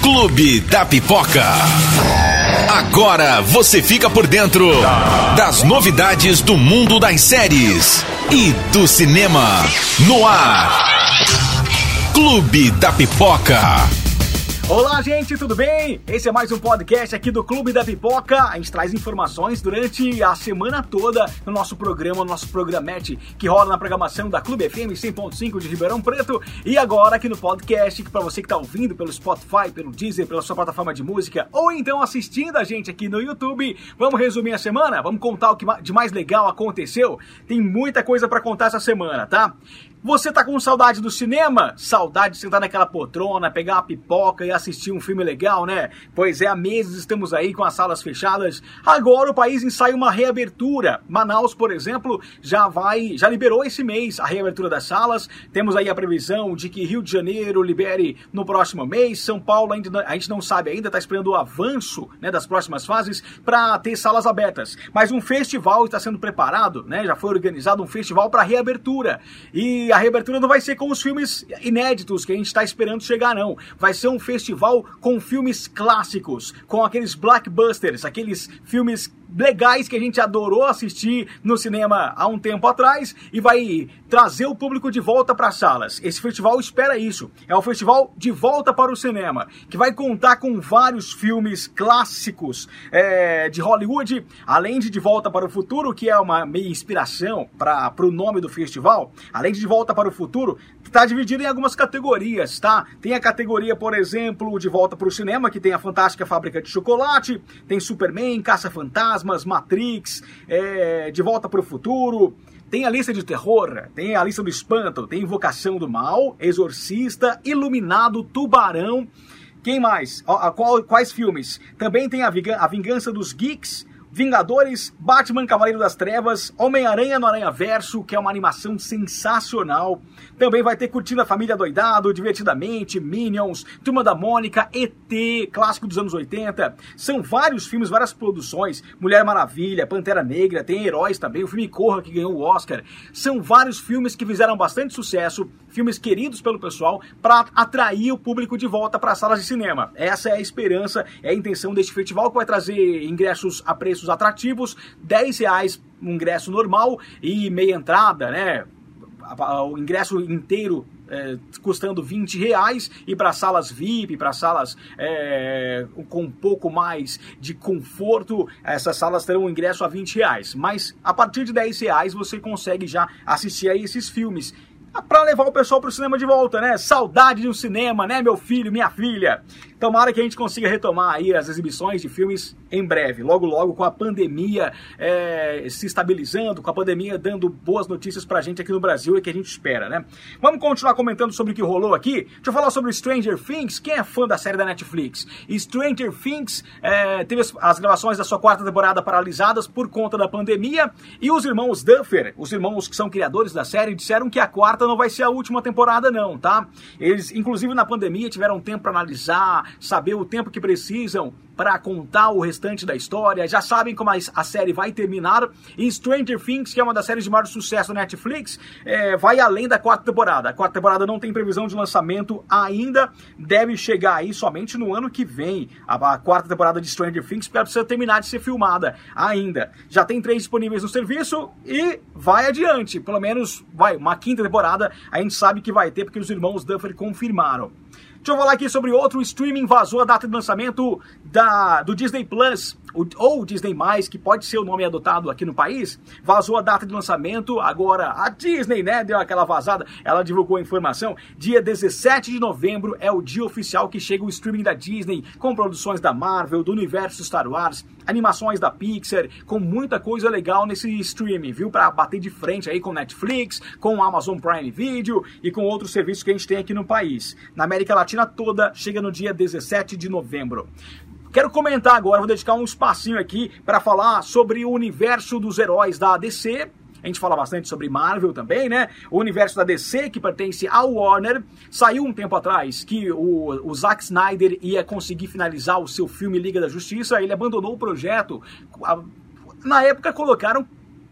Clube da Pipoca. Agora você fica por dentro das novidades do mundo das séries e do cinema. No ar. Clube da Pipoca. Olá, gente, tudo bem? Esse é mais um podcast aqui do Clube da Pipoca. A gente traz informações durante a semana toda no nosso programa, no nosso programete, que rola na programação da Clube FM 100.5 de Ribeirão Preto. E agora aqui no podcast, que para você que está ouvindo pelo Spotify, pelo Deezer, pela sua plataforma de música, ou então assistindo a gente aqui no YouTube, vamos resumir a semana? Vamos contar o que de mais legal aconteceu? Tem muita coisa para contar essa semana, tá? Você tá com saudade do cinema? Saudade de sentar naquela poltrona, pegar uma pipoca e assistir um filme legal, né? Pois é, há meses estamos aí com as salas fechadas. Agora o país ensaia uma reabertura. Manaus, por exemplo, já vai, já liberou esse mês a reabertura das salas. Temos aí a previsão de que Rio de Janeiro libere no próximo mês. São Paulo ainda a gente não sabe ainda, está esperando o avanço, né, das próximas fases para ter salas abertas. Mas um festival está sendo preparado, né? Já foi organizado um festival para reabertura. E a reabertura não vai ser com os filmes inéditos que a gente está esperando chegar, não. Vai ser um festival com filmes clássicos, com aqueles blockbusters, aqueles filmes legais que a gente adorou assistir no cinema há um tempo atrás e vai trazer o público de volta para as salas. Esse festival espera isso. É o festival de volta para o cinema, que vai contar com vários filmes clássicos é, de Hollywood, além de De Volta para o Futuro, que é uma meia inspiração para o nome do festival. Além de De Volta para o Futuro, está dividido em algumas categorias, tá? Tem a categoria, por exemplo, De Volta para o Cinema, que tem a Fantástica Fábrica de Chocolate, tem Superman, Caça-Fantasmas, Matrix, é, De Volta para o Futuro, tem a lista de terror, tem a lista do espanto, tem Invocação do Mal, Exorcista, Iluminado, Tubarão. Quem mais? Qual, quais filmes? Também tem a Vingança dos Geeks, Vingadores, Batman Cavaleiro das Trevas, Homem-Aranha no Aranha Verso, que é uma animação sensacional. Também vai ter Curtindo a Família Doidado, Divertidamente, Minions, Turma da Mônica, ET, clássico dos anos 80. São vários filmes, várias produções. Mulher Maravilha, Pantera Negra, tem Heróis também, o filme Corra que ganhou o Oscar. São vários filmes que fizeram bastante sucesso, filmes queridos pelo pessoal, para atrair o público de volta para as salas de cinema. Essa é a esperança, é a intenção deste festival que vai trazer ingressos a preço preços atrativos, 10 reais um ingresso normal e meia entrada, né? O ingresso inteiro é, custando 20 reais e para salas VIP, para salas é, com um pouco mais de conforto, essas salas terão um ingresso a 20 reais. Mas a partir de 10 reais você consegue já assistir a esses filmes para levar o pessoal para o cinema de volta, né? Saudade de um cinema, né, meu filho, minha filha? Tomara que a gente consiga retomar aí as exibições de filmes em breve, logo logo com a pandemia é, se estabilizando, com a pandemia dando boas notícias pra gente aqui no Brasil e que a gente espera, né? Vamos continuar comentando sobre o que rolou aqui. Deixa eu falar sobre Stranger Things. Quem é fã da série da Netflix? Stranger Things é, teve as, as gravações da sua quarta temporada paralisadas por conta da pandemia e os irmãos Duffer, os irmãos que são criadores da série, disseram que a quarta não vai ser a última temporada não, tá? Eles, inclusive na pandemia, tiveram tempo para analisar, saber o tempo que precisam para contar o restante da história, já sabem como a série vai terminar. E Stranger Things, que é uma das séries de maior sucesso na Netflix, é, vai além da quarta temporada. A quarta temporada não tem previsão de lançamento ainda, deve chegar aí somente no ano que vem. A, a quarta temporada de Stranger Things precisa terminar de ser filmada ainda. Já tem três disponíveis no serviço e vai adiante. Pelo menos, vai, uma quinta temporada a gente sabe que vai ter, porque os irmãos Duffer confirmaram. Deixa eu falar aqui sobre outro streaming vazou a data de lançamento da, do Disney Plus, ou Disney+, que pode ser o nome adotado aqui no país, vazou a data de lançamento, agora. A Disney, né, deu aquela vazada, ela divulgou a informação, dia 17 de novembro é o dia oficial que chega o streaming da Disney, com produções da Marvel, do universo Star Wars, animações da Pixar, com muita coisa legal nesse streaming, viu, para bater de frente aí com Netflix, com Amazon Prime Video e com outros serviços que a gente tem aqui no país. Na América Latina toda, chega no dia 17 de novembro. Quero comentar agora, vou dedicar um espacinho aqui para falar sobre o universo dos heróis da DC. A gente fala bastante sobre Marvel também, né? O universo da DC, que pertence ao Warner, saiu um tempo atrás que o, o Zack Snyder ia conseguir finalizar o seu filme Liga da Justiça. Ele abandonou o projeto. Na época colocaram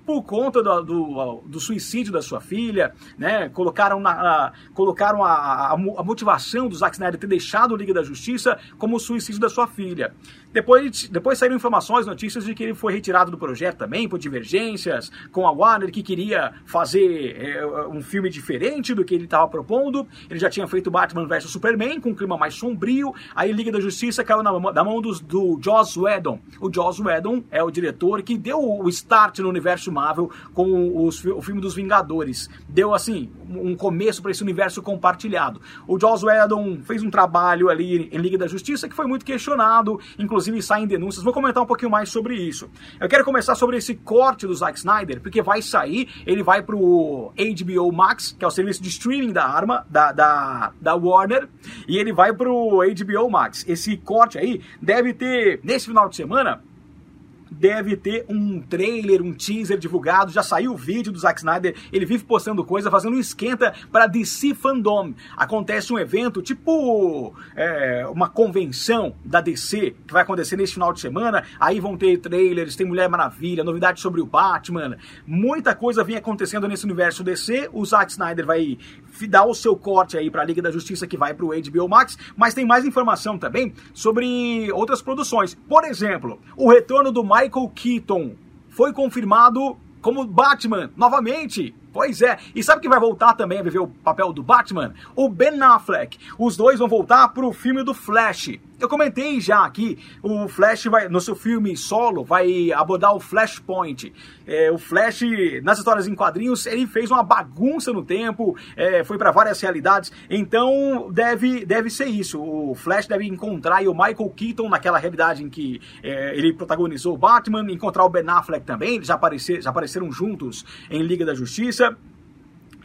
por conta do, do, do, suicídio da sua filha, né? Colocaram, na, a, colocaram a, a, a, motivação do Zack Snyder ter deixado o Liga da Justiça como o suicídio da sua filha. Depois, depois saíram informações, notícias de que ele foi retirado do projeto também, por divergências com a Warner, que queria fazer é, um filme diferente do que ele estava propondo. Ele já tinha feito Batman vs Superman, com um clima mais sombrio. Aí Liga da Justiça caiu na, na mão dos, do Joss Whedon. O Joss Whedon é o diretor que deu o start no universo Marvel com os, o filme dos Vingadores. Deu, assim, um começo para esse universo compartilhado. O Joss Whedon fez um trabalho ali em Liga da Justiça que foi muito questionado, inclusive saem denúncias. Vou comentar um pouquinho mais sobre isso. Eu quero começar sobre esse corte do Zack Snyder, porque vai sair, ele vai pro HBO Max, que é o serviço de streaming da arma, da, da, da Warner, e ele vai pro HBO Max. Esse corte aí deve ter, nesse final de semana, deve ter um trailer, um teaser divulgado. Já saiu o vídeo do Zack Snyder, ele vive postando coisa, fazendo um esquenta para DC Fandom. Acontece um evento tipo é, uma convenção da DC que vai acontecer nesse final de semana. Aí vão ter trailers, tem Mulher Maravilha, novidades sobre o Batman. Muita coisa vem acontecendo nesse universo DC. O Zack Snyder vai dar o seu corte aí para a Liga da Justiça que vai para o HBO Max, mas tem mais informação também sobre outras produções. Por exemplo, o retorno do Michael Keaton foi confirmado como Batman novamente. Pois é, e sabe quem vai voltar também a viver o papel do Batman? O Ben Affleck. Os dois vão voltar pro filme do Flash. Eu comentei já aqui, o Flash vai, no seu filme solo, vai abordar o Flashpoint. É, o Flash, nas histórias em quadrinhos, ele fez uma bagunça no tempo, é, foi para várias realidades, então deve, deve ser isso. O Flash deve encontrar o Michael Keaton naquela realidade em que é, ele protagonizou Batman, encontrar o Ben Affleck também, eles já, já apareceram juntos em Liga da Justiça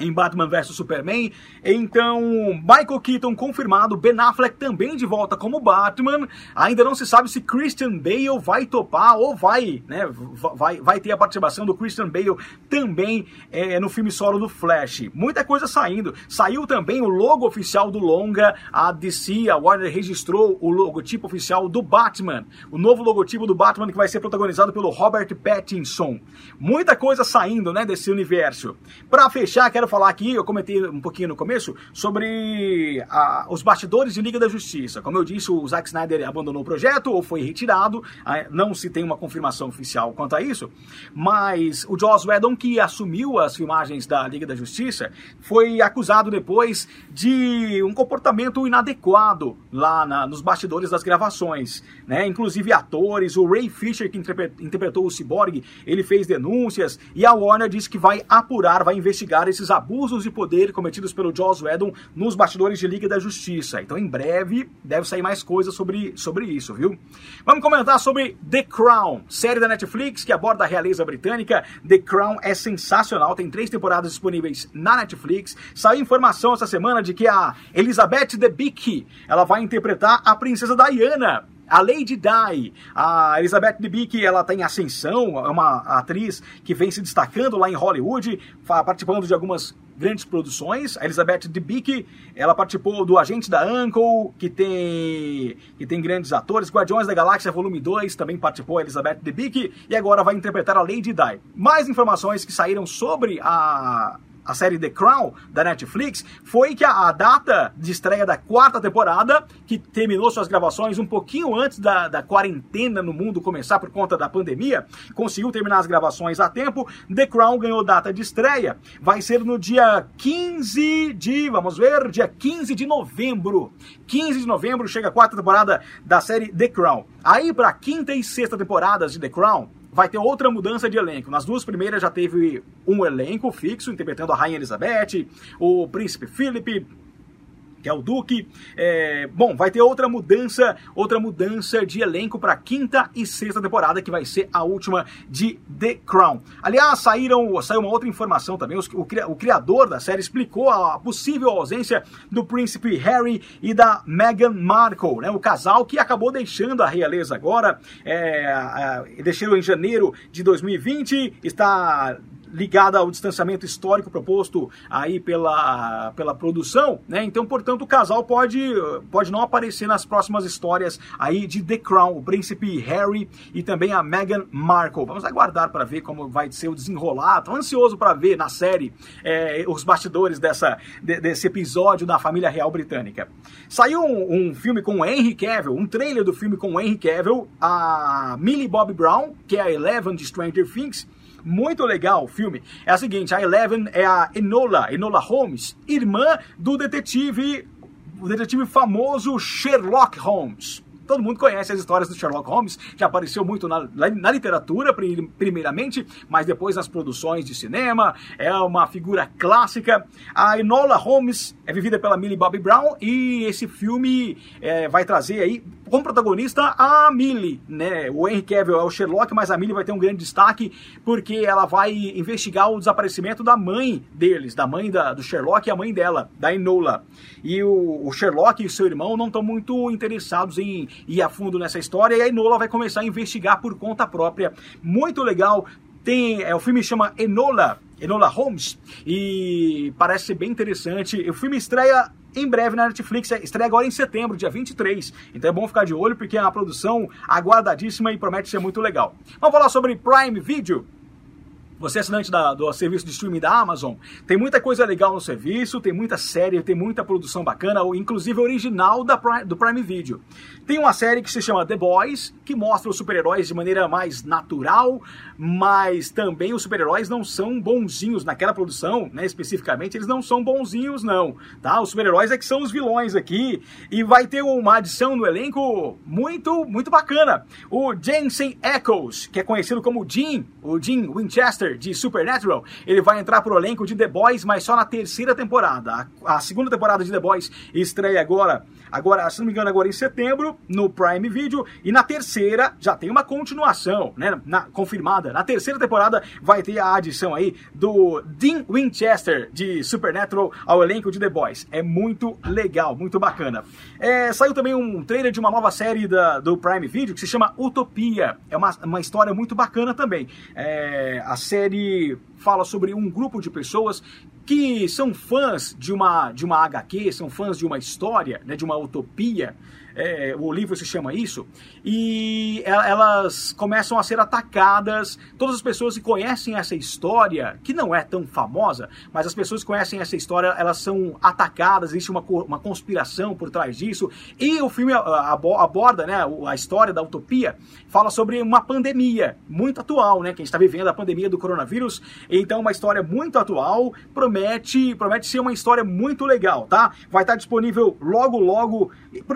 em Batman vs Superman. Então, Michael Keaton confirmado, Ben Affleck também de volta como Batman. Ainda não se sabe se Christian Bale vai topar ou vai, né, vai, vai ter a participação do Christian Bale também é, no filme solo do Flash. Muita coisa saindo. Saiu também o logo oficial do longa. A DC, a Warner registrou o logotipo oficial do Batman. O novo logotipo do Batman que vai ser protagonizado pelo Robert Pattinson. Muita coisa saindo, né, desse universo. Para fechar, quero falar aqui, eu comentei um pouquinho no começo, sobre a, os bastidores de Liga da Justiça. Como eu disse, o Zack Snyder abandonou o projeto ou foi retirado, não se tem uma confirmação oficial quanto a isso, mas o Joss Whedon, que assumiu as filmagens da Liga da Justiça, foi acusado depois de um comportamento inadequado lá na, nos bastidores das gravações. Né? Inclusive atores, o Ray Fisher, que interpretou o Cyborg, ele fez denúncias e a Warner disse que vai apurar, vai investigar esses abusos abusos de poder cometidos pelo Joss Whedon nos bastidores de Liga da Justiça. Então, em breve, deve sair mais coisas sobre, sobre isso, viu? Vamos comentar sobre The Crown, série da Netflix que aborda a realeza britânica. The Crown é sensacional, tem três temporadas disponíveis na Netflix. Saiu informação essa semana de que a Elizabeth Debicki, ela vai interpretar a princesa Diana a Lady Di, a Elizabeth Debicki, ela tem ascensão, é uma atriz que vem se destacando lá em Hollywood, participando de algumas grandes produções. A Elizabeth Debicki, ela participou do Agente da Uncle, que tem, que tem grandes atores. Guardiões da Galáxia Volume 2 também participou a Elizabeth Debicki e agora vai interpretar a Lady Di. Mais informações que saíram sobre a a série The Crown da Netflix, foi que a, a, data de estreia da quarta temporada, que terminou suas gravações um pouquinho antes da, da quarentena no mundo começar por conta da pandemia, conseguiu terminar as gravações a tempo. The Crown ganhou data de estreia, vai ser no dia 15 de, vamos ver, dia 15 de novembro. 15 de novembro chega a quarta temporada da série The Crown. Aí para quinta e sexta temporadas de The Crown, vai ter outra mudança de elenco. Nas duas primeiras já teve um elenco fixo, interpretando a Rainha Elizabeth, o Príncipe Philip, que é o Duque. É, bom, vai ter outra mudança, outra mudança de elenco para quinta e sexta temporada, que vai ser a última de The Crown. Aliás, saíram, saiu uma outra informação também. O, o criador da série explicou a possível ausência do príncipe Harry e da Meghan Markle, né? O casal que acabou deixando a realeza agora, é, é, deixou em janeiro de 2020, está ligada ao distanciamento histórico proposto aí pela, pela produção, né? Então, portanto, o casal pode, pode não aparecer nas próximas histórias aí de The Crown, o príncipe Harry e também a Meghan Markle. Vamos aguardar para ver como vai ser o desenrolar. Tô ansioso para ver na série é, os bastidores dessa, de, desse episódio da família real britânica. Saiu um, um, filme com o Henry Cavill, um trailer do filme com o Henry Cavill, a Millie Bobby Brown, que é a Eleven de Stranger Things, muito legal o filme. É a seguinte, a Eleven é a Enola, Enola Holmes, irmã do detetive, o detetive famoso Sherlock Holmes todo mundo conhece as histórias do Sherlock Holmes, que apareceu muito na, na literatura, primeiramente, mas depois nas produções de cinema. É uma figura clássica. A Enola Holmes é vivida pela Millie Bobby Brown e esse filme é, vai trazer aí como protagonista a Millie, né? O Henry Cavill é o Sherlock, mas a Millie vai ter um grande destaque porque ela vai investigar o desaparecimento da mãe deles, da mãe da, do Sherlock e a mãe dela, da Enola. E o, o Sherlock e seu irmão não estão muito interessados em ir a fundo nessa história e a Enola vai começar a investigar por conta própria. Muito legal. Tem, é, o filme chama Enola, Enola Holmes, e parece ser bem interessante. O filme estreia em breve na Netflix, é, estreia agora em setembro, dia 23. Então é bom ficar de olho porque é uma produção aguardadíssima e promete ser muito legal. Vamos falar sobre Prime Video. Você é assinante da, do serviço de streaming da Amazon, tem muita coisa legal no serviço, tem muita série, tem muita produção bacana, inclusive original da Prime, do Prime Video. Tem uma série que se chama The Boys, que mostra os super-heróis de maneira mais natural, mas também os super-heróis não são bonzinhos naquela produção, né? Especificamente, eles não são bonzinhos, não. Tá? Os super-heróis é que são os vilões aqui. E vai ter uma adição no elenco muito, muito bacana. O Jensen Eccles, que é conhecido como Jim, o Jim Winchester de Supernatural, ele vai entrar pro elenco de The Boys, mas só na terceira temporada. A, a segunda temporada de The Boys estreia agora, agora, se não me engano, agora em setembro, no Prime Video, e na terceira já tem uma continuação, né, na, confirmada. Na terceira temporada vai ter a adição aí do Dean Winchester de Supernatural ao elenco de The Boys. É muito legal, muito bacana. É, saiu também um trailer de uma nova série da, do Prime Video que se chama Utopia. É uma, uma história muito bacana também. É, a série série fala sobre um grupo de pessoas que são fãs de uma, de uma HQ, são fãs de uma história, né, de uma utopia, é, o livro se chama isso, e elas começam a ser atacadas. Todas as pessoas que conhecem essa história, que não é tão famosa, mas as pessoas que conhecem essa história, elas são atacadas, existe uma, uma conspiração por trás disso. E o filme aborda né, a história da utopia, fala sobre uma pandemia muito atual, né, que a gente está vivendo, a pandemia do coronavírus. Então, uma história muito atual, promete, promete ser uma história muito legal, tá? Vai estar disponível logo, logo.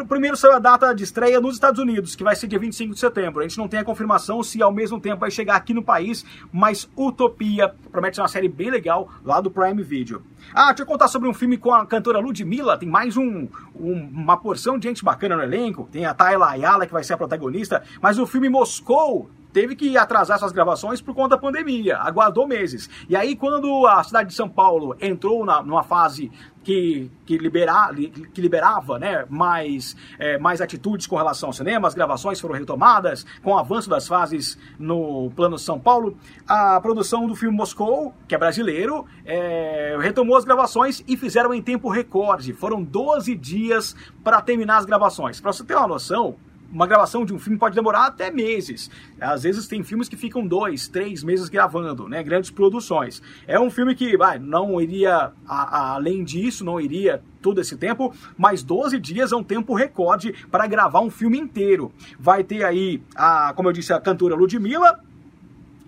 Primeiro saiu a data de estreia nos Estados Unidos, que vai ser dia 25 de setembro. A gente não tem a confirmação se ao mesmo tempo vai chegar aqui no país, mas Utopia promete ser uma série bem legal lá do Prime Video. Ah, deixa eu contar sobre um filme com a cantora Ludmilla. Tem mais um, um, uma porção de gente bacana no elenco. Tem a Tayla Ayala, que vai ser a protagonista. Mas o filme Moscou teve que atrasar suas gravações por conta da pandemia, aguardou meses. E aí, quando a cidade de São Paulo entrou na, numa fase que, que, libera, que liberava né, mais, é, mais atitudes com relação ao cinema, as gravações foram retomadas, com o avanço das fases no plano São Paulo, a produção do filme Moscou, que é brasileiro, é, retomou as gravações e fizeram em tempo recorde. Foram 12 dias para terminar as gravações. Para você ter uma noção, uma gravação de um filme pode demorar até meses. Às vezes tem filmes que ficam dois, três meses gravando, né? Grandes produções. É um filme que vai, não iria, a, a, além disso, não iria todo esse tempo, mas 12 dias é um tempo recorde para gravar um filme inteiro. Vai ter aí, a, como eu disse, a cantora Ludmilla,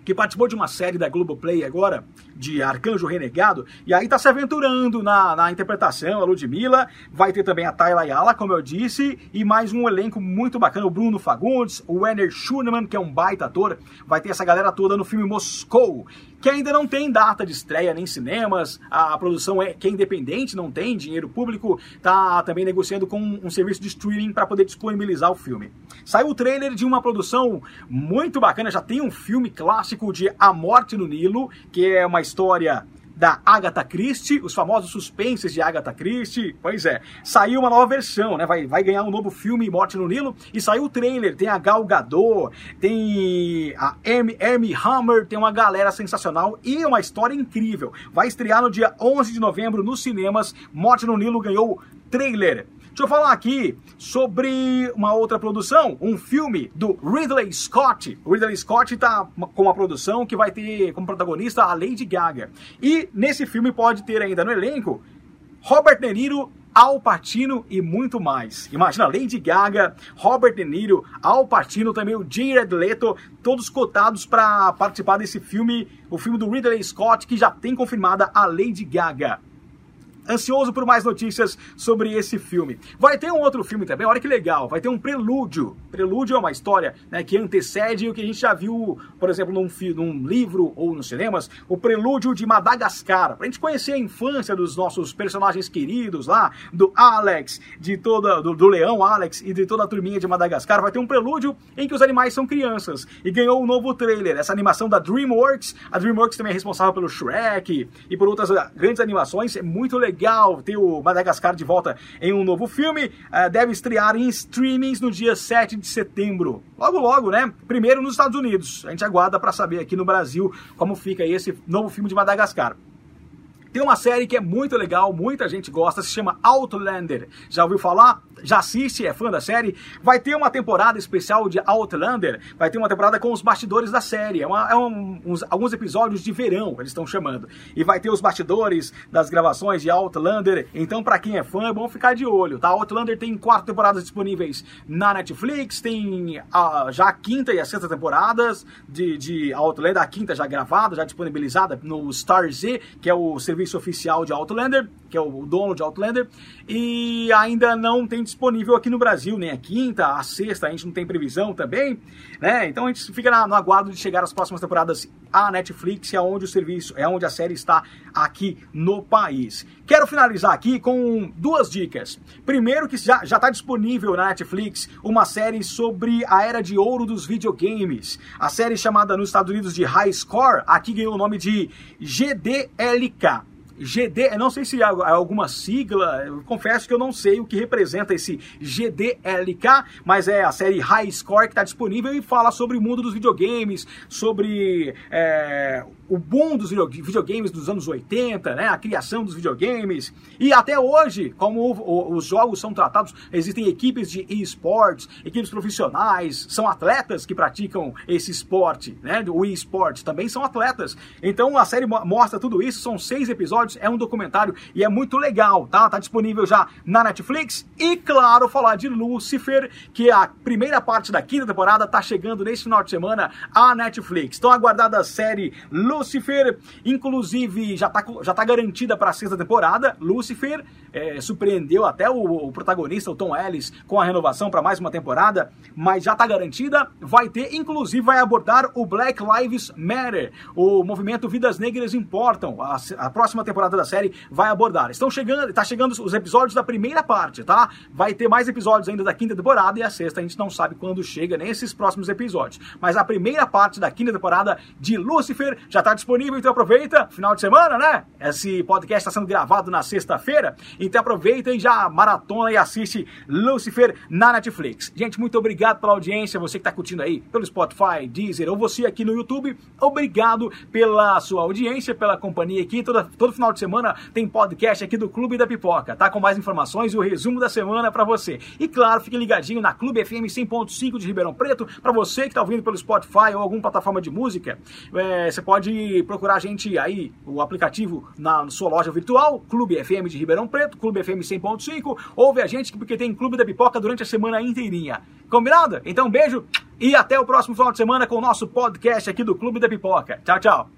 que participou de uma série da Globoplay agora, de Arcanjo Renegado, e aí tá se aventurando na, na interpretação, a Ludmilla, vai ter também a Tayla Ayala, como eu disse, e mais um elenco muito bacana, o Bruno Fagundes, o Werner Schunemann, que é um baita ator, vai ter essa galera toda no filme Moscou, que ainda não tem data de estreia nem cinemas, a produção é que é independente, não tem dinheiro público, tá também negociando com um serviço de streaming para poder disponibilizar o filme. Saiu o trailer de uma produção muito bacana, já tem um filme clássico de A Morte no Nilo, que é uma história da Agatha Christie, os famosos suspenses de Agatha Christie. Pois é, saiu uma nova versão, né? Vai, vai ganhar um novo filme, Morte no Nilo, e saiu o trailer. Tem a Gal Gadot, tem a Amy, Hammer, tem uma galera sensacional e uma história incrível. Vai estrear no dia 11 de novembro nos cinemas. Morte no Nilo ganhou trailer. Deixa eu falar aqui sobre uma outra produção, um filme do Ridley Scott. O Ridley Scott está com uma produção que vai ter como protagonista a Lady Gaga. E nesse filme pode ter ainda no elenco Robert De Niro, Al Pacino e muito mais. Imagina Lady Gaga, Robert De Niro, Al Pacino, também o Jared Leto, todos cotados para participar desse filme, o filme do Ridley Scott, que já tem confirmada a Lady Gaga ansioso por mais notícias sobre esse filme. Vai ter um outro filme também, olha que legal, vai ter um prelúdio. Prelúdio é uma história né, que antecede o que a gente já viu, por exemplo, num, num livro ou nos cinemas, o prelúdio de Madagascar, pra gente conhecer a infância dos nossos personagens queridos lá, do Alex, de toda do, do leão Alex e de toda a turminha de Madagascar. Vai ter um prelúdio em que os animais são crianças e ganhou um novo trailer, essa animação da DreamWorks. A DreamWorks também é responsável pelo Shrek e por outras grandes animações, é muito legal legal ter o Madagascar de volta em um novo filme. Uh, deve estrear em streamings no dia 7 de setembro. Logo, logo, né? Primeiro nos Estados Unidos. A gente aguarda para saber aqui no Brasil como fica esse novo filme de Madagascar. Tem uma série que é muito legal, muita gente gosta, se chama Outlander. Já ouviu falar? Já assiste, é fã da série? Vai ter uma temporada especial de Outlander, vai ter uma temporada com os bastidores da série. É, uma, é um, uns, alguns episódios de verão, eles estão chamando. E vai ter os bastidores das gravações de Outlander. Então, para quem é fã, é bom ficar de olho, tá? Outlander tem quatro temporadas disponíveis na Netflix, tem a, já a quinta e a sexta temporadas de, de Outlander, a quinta já gravada, já disponibilizada no Star Z, que é o serviço oficial de Outlander, que é o dono de Outlander, e ainda não tem disponível aqui no Brasil, nem a quinta, a sexta, a gente não tem previsão também, né? Então a gente fica no aguardo de chegar as próximas temporadas à Netflix, é onde o serviço, é onde a série está aqui no país. Quero finalizar aqui com duas dicas. Primeiro que já está disponível na Netflix uma série sobre a era de ouro dos videogames. A série chamada nos Estados Unidos de High Score, aqui ganhou o nome de GDLK. GD, não sei se é alguma sigla, confesso que eu não sei o que representa esse GDLK, mas é a série High Score que está disponível e fala sobre o mundo dos videogames, sobre é, o boom dos videogames dos anos 80, né, a criação dos videogames, e até hoje, como os jogos são tratados, existem equipes de esportes, equipes profissionais, são atletas que praticam esse esporte, né, o esporte, também são atletas. Então a série mostra tudo isso, são seis episódios, é um documentário e é muito legal, tá? Tá disponível já na Netflix e, claro, falar de Lucifer, que a primeira parte da quinta temporada tá chegando nesse final de semana à Netflix. Então aguardada a série Lucifer inclusive, já está já tá garantida para a sexta temporada. Lucifer é, surpreendeu até o, o, protagonista, o Tom Ellis, com a renovação para mais uma temporada, mas já está garantida. Vai ter, inclusive, vai abordar o Black Lives Matter, o movimento Vidas Negras Importam. A, a próxima temporada da série vai abordar. Estão chegando, tá chegando os episódios da primeira parte, tá? Vai ter mais episódios ainda da quinta temporada e a sexta a gente não sabe quando chega nesses próximos episódios. Mas a primeira parte da quinta temporada de Lucifer já está disponível, então aproveita, final de semana, né? Esse podcast está sendo gravado na sexta-feira, então aproveita e já maratona e assiste Lucifer na Netflix. Gente, muito obrigado pela audiência, você que está curtindo aí pelo Spotify, Deezer ou você aqui no YouTube, obrigado pela sua audiência, pela companhia aqui. Toda, todo final de semana tem podcast aqui do Clube da Pipoca, tá? Com mais informações e o resumo da semana para você. E claro, fique ligadinho na Clube FM 100.5 de Ribeirão Preto, para você que está ouvindo pelo Spotify ou alguma plataforma de música, é, você pode procurar a gente aí, o aplicativo na sua loja virtual, Clube FM de Ribeirão Preto, Clube FM 100.5, ouve a gente porque tem Clube da Pipoca durante a semana inteirinha. Combinado? Então beijo e até o próximo final de semana com o nosso podcast aqui do Clube da Pipoca. Tchau, tchau.